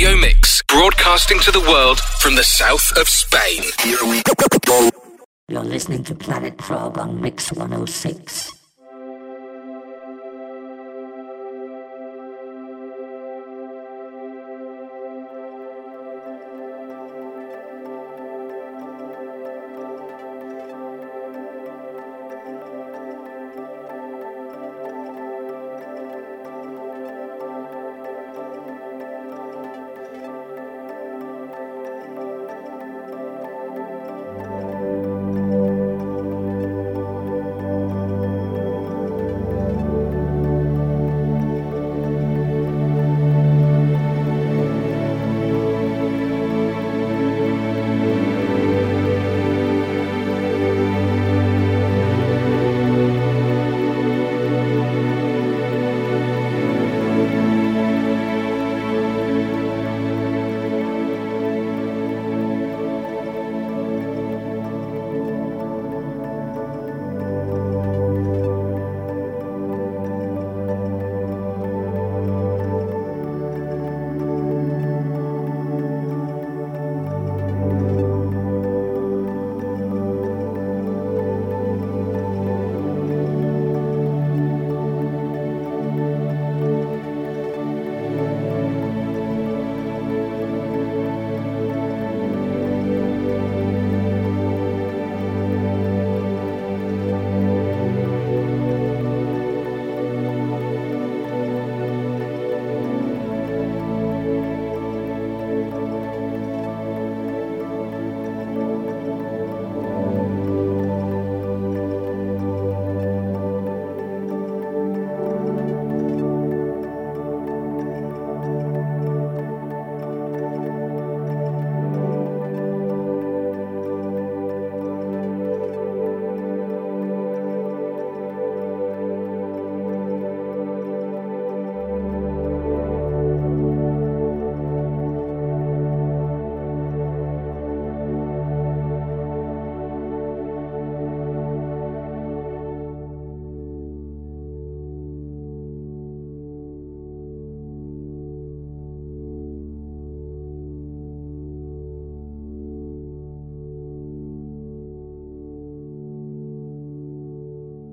radio mix, broadcasting to the world from the south of Spain. Here we go. You're listening to Planet Prog on Mix 106.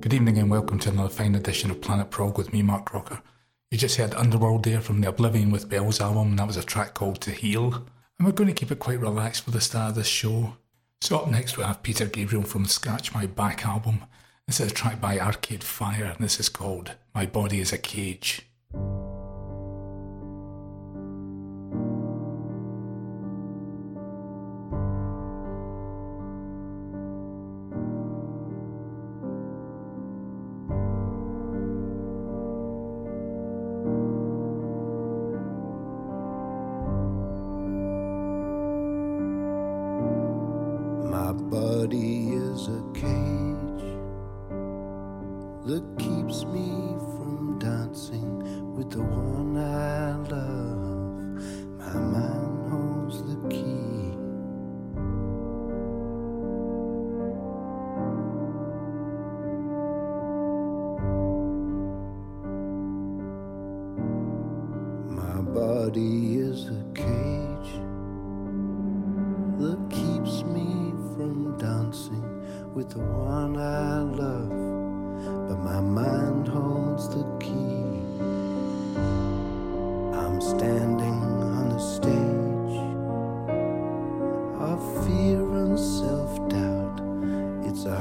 Good evening and welcome to another fine edition of Planet Prog with me, Mark Rocker. You just heard Underworld there from the Oblivion with Bells album, and that was a track called To Heal. And we're going to keep it quite relaxed for the start of this show. So up next we have Peter Gabriel from Scratch My Back album. This is a track by Arcade Fire, and this is called My Body is a Cage.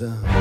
body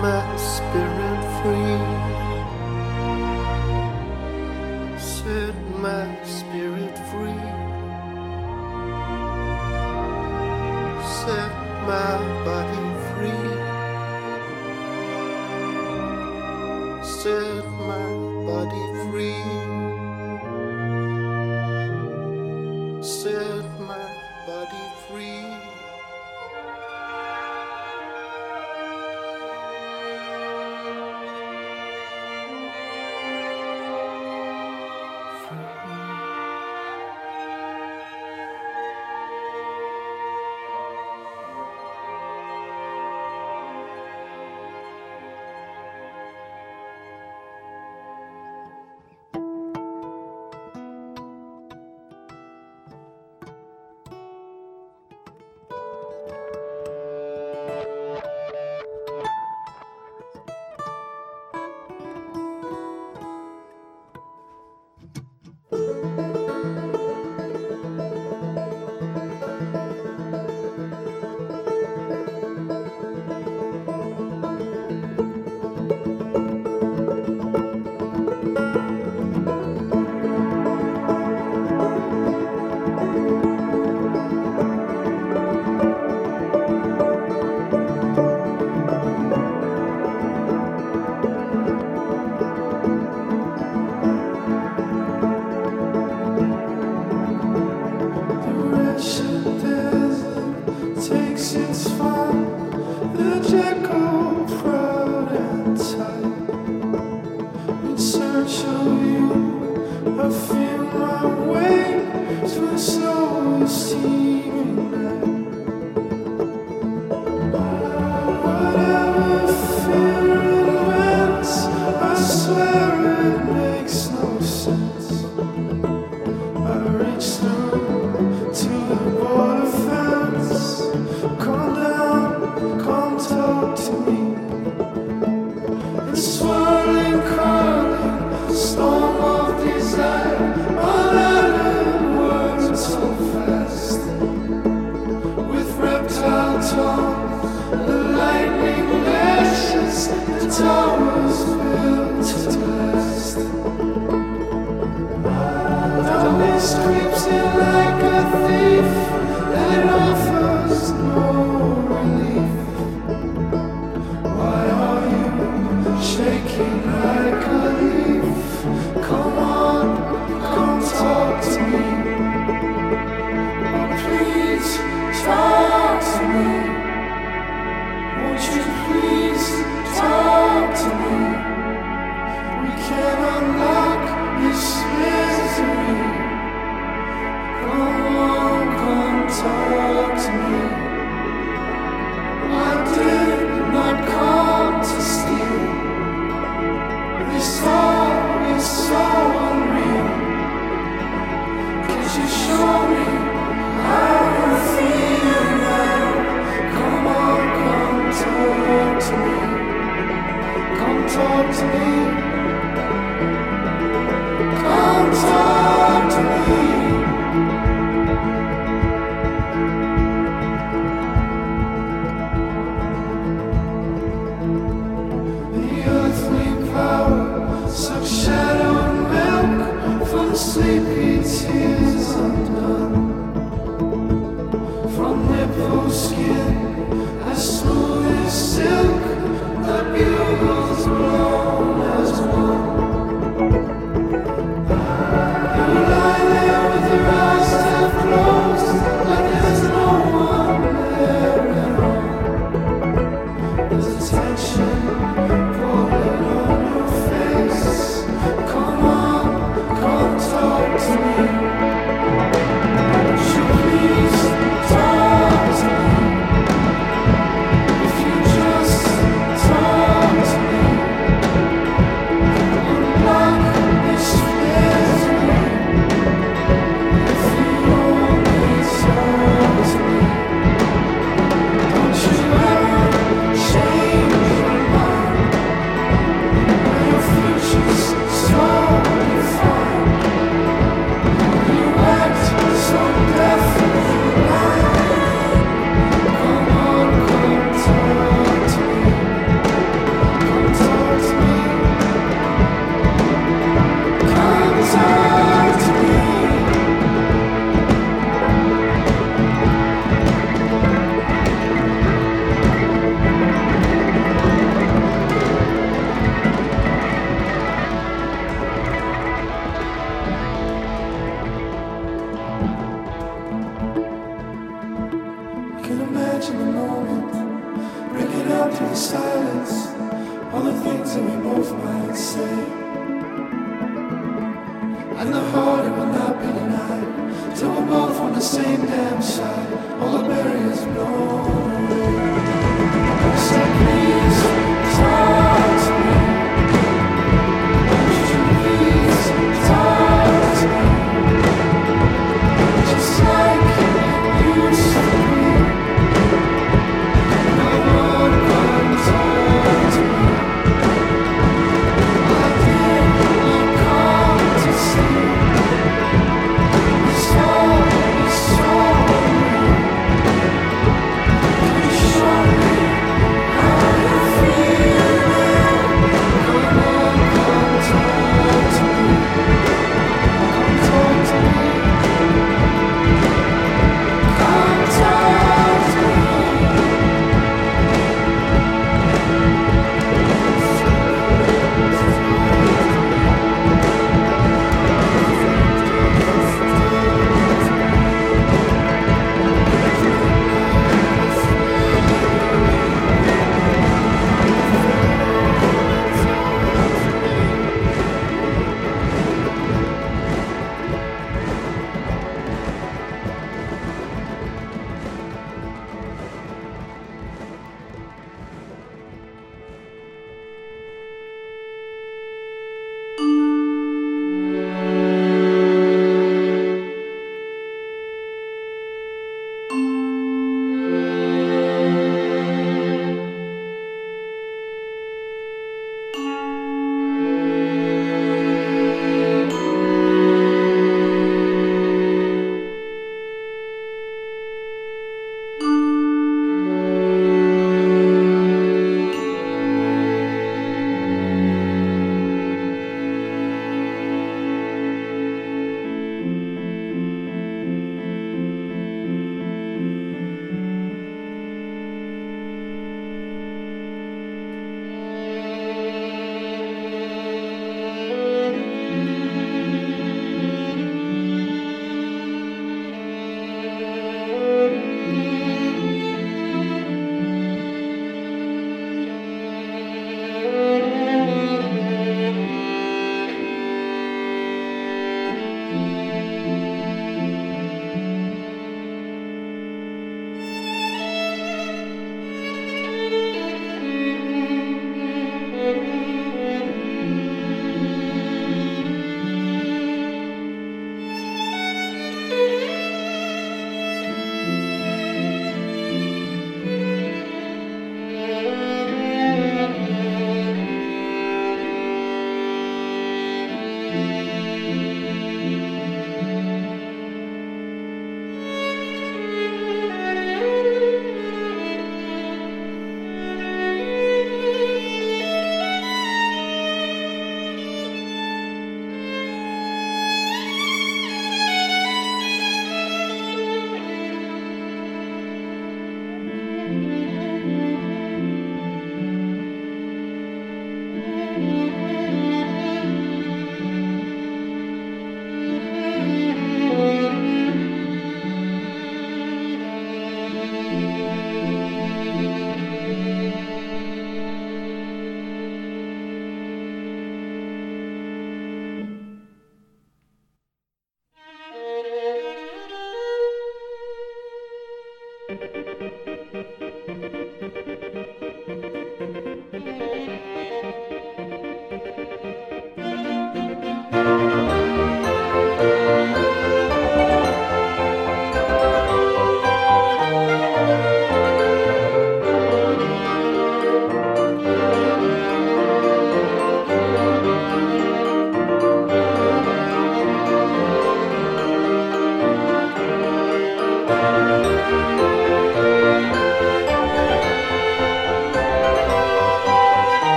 my spirit free.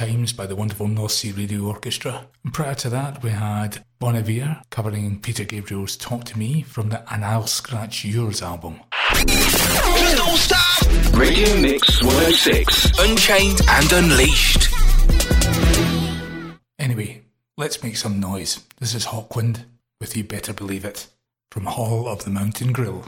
Chimes by the wonderful North Sea Radio Orchestra. And prior to that, we had Bon Iver covering Peter Gabriel's Talk to Me from the And I'll Scratch Yours album. Don't stop! Radio Mix 106. Unchained and Unleashed. Anyway, let's make some noise. This is Hawkwind with You Better Believe It from Hall of the Mountain Grill.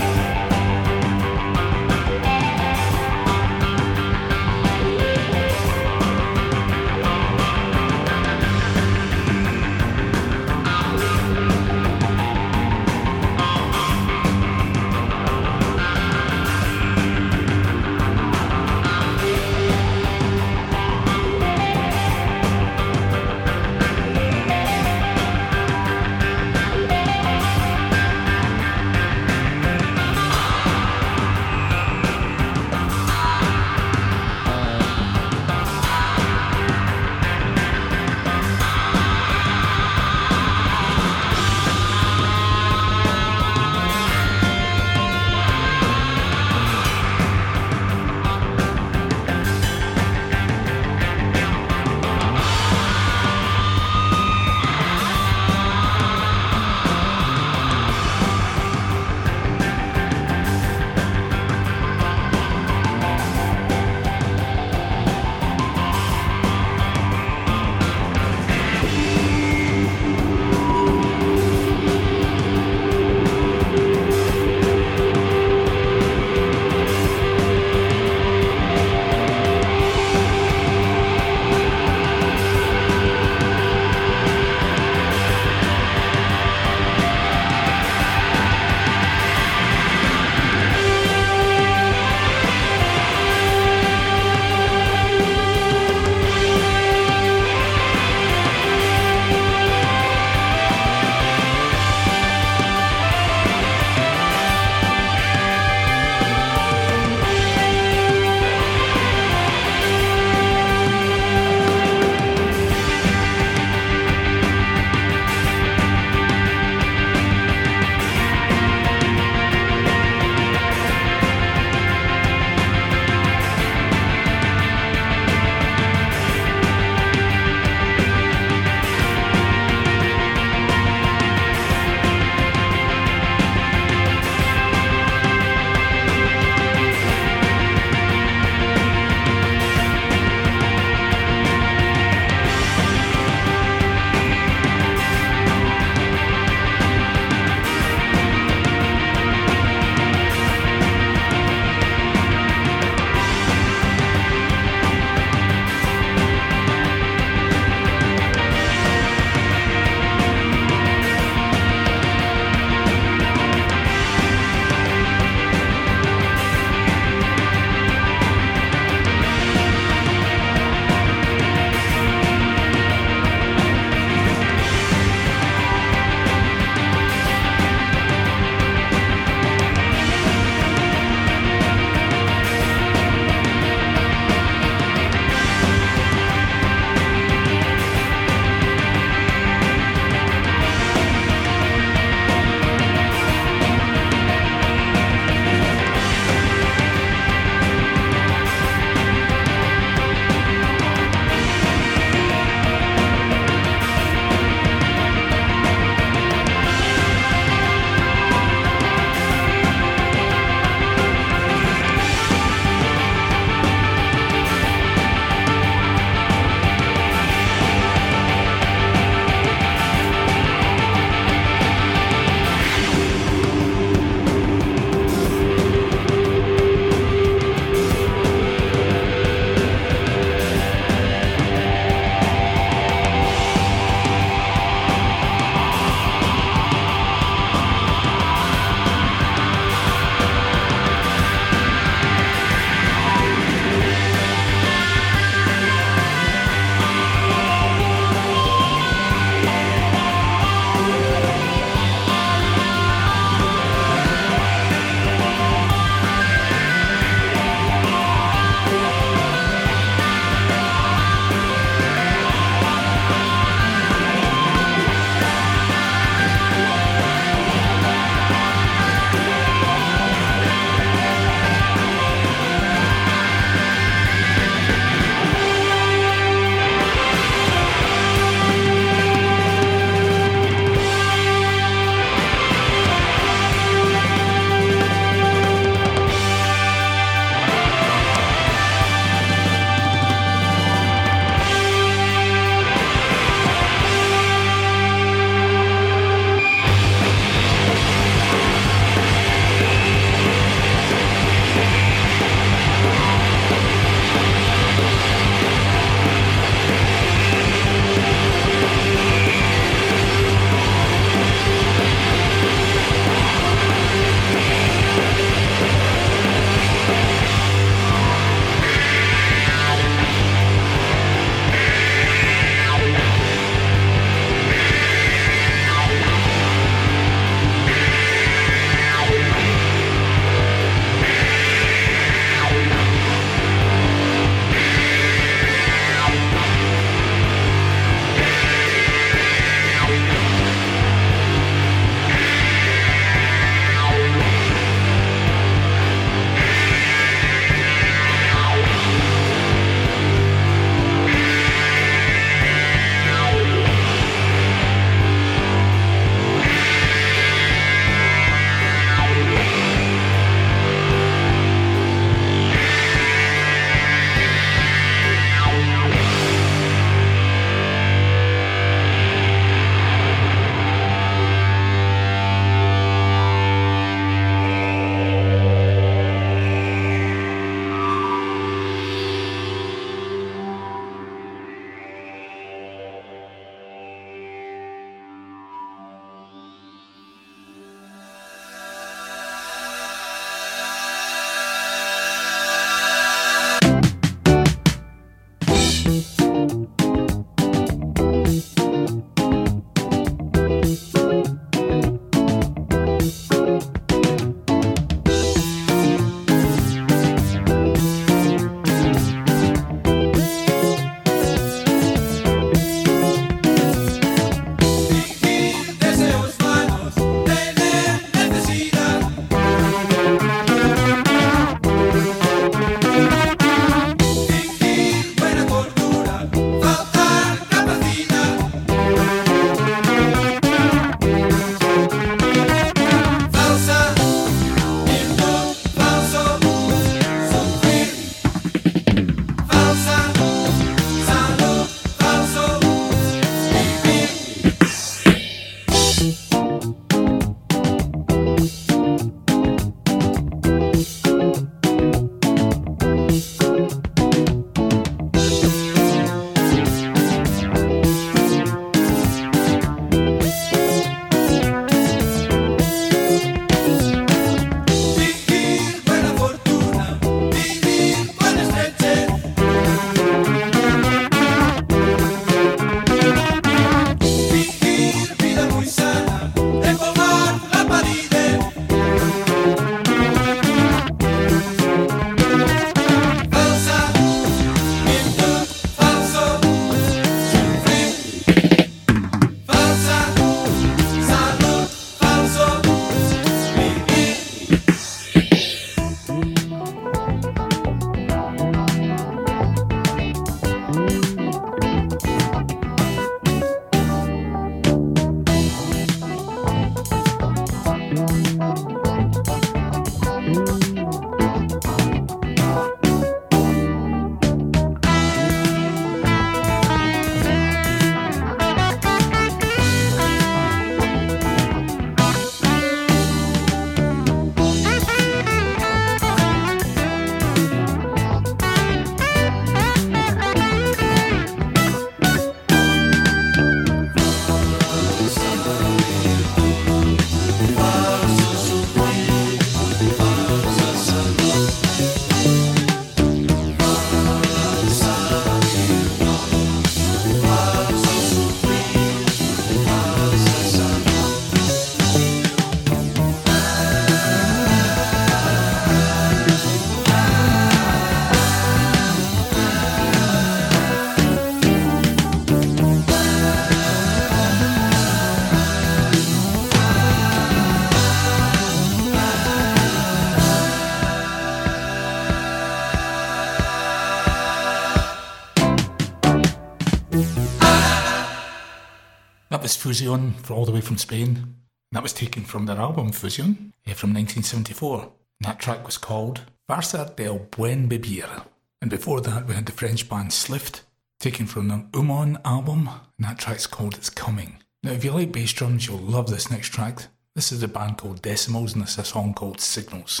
Fusion all the way from Spain. And that was taken from their album Fusion eh, from 1974. And that track was called Farsa del Buen Vivir. And before that, we had the French band Slift, taken from the Ummon album, and that track's called It's Coming. Now, if you like bass drums, you'll love this next track. This is a band called Decimals, and it's a song called Signals.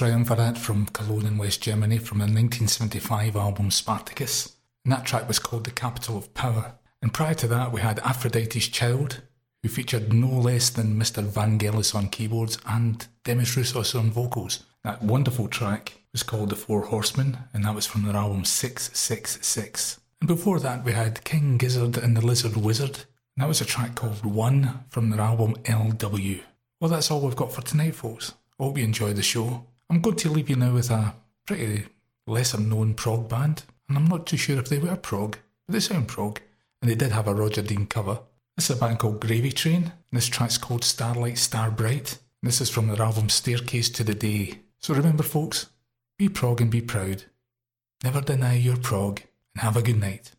Triumvirat from Cologne in West Germany from their 1975 album Spartacus, and that track was called The Capitol of Power. And prior to that, we had Aphrodite's Child, who featured no less than Mr. Vangelis on keyboards and Demis Roussos on vocals. That wonderful track was called The Four Horsemen, and that was from their album 666. And before that, we had King Gizzard and the Lizard Wizard, and that was a track called One from their album LW. Well, that's all we've got for tonight, folks. Hope you enjoyed the show. I'm going to leave you now with a pretty lesser known prog band, and I'm not too sure if they were prog, but they sound prog, and they did have a Roger Dean cover. This is a band called Gravy Train, and this track's called Starlight Star Bright. This is from their album Staircase to the Day. So remember, folks, be prog and be proud. Never deny your prog, and have a good night.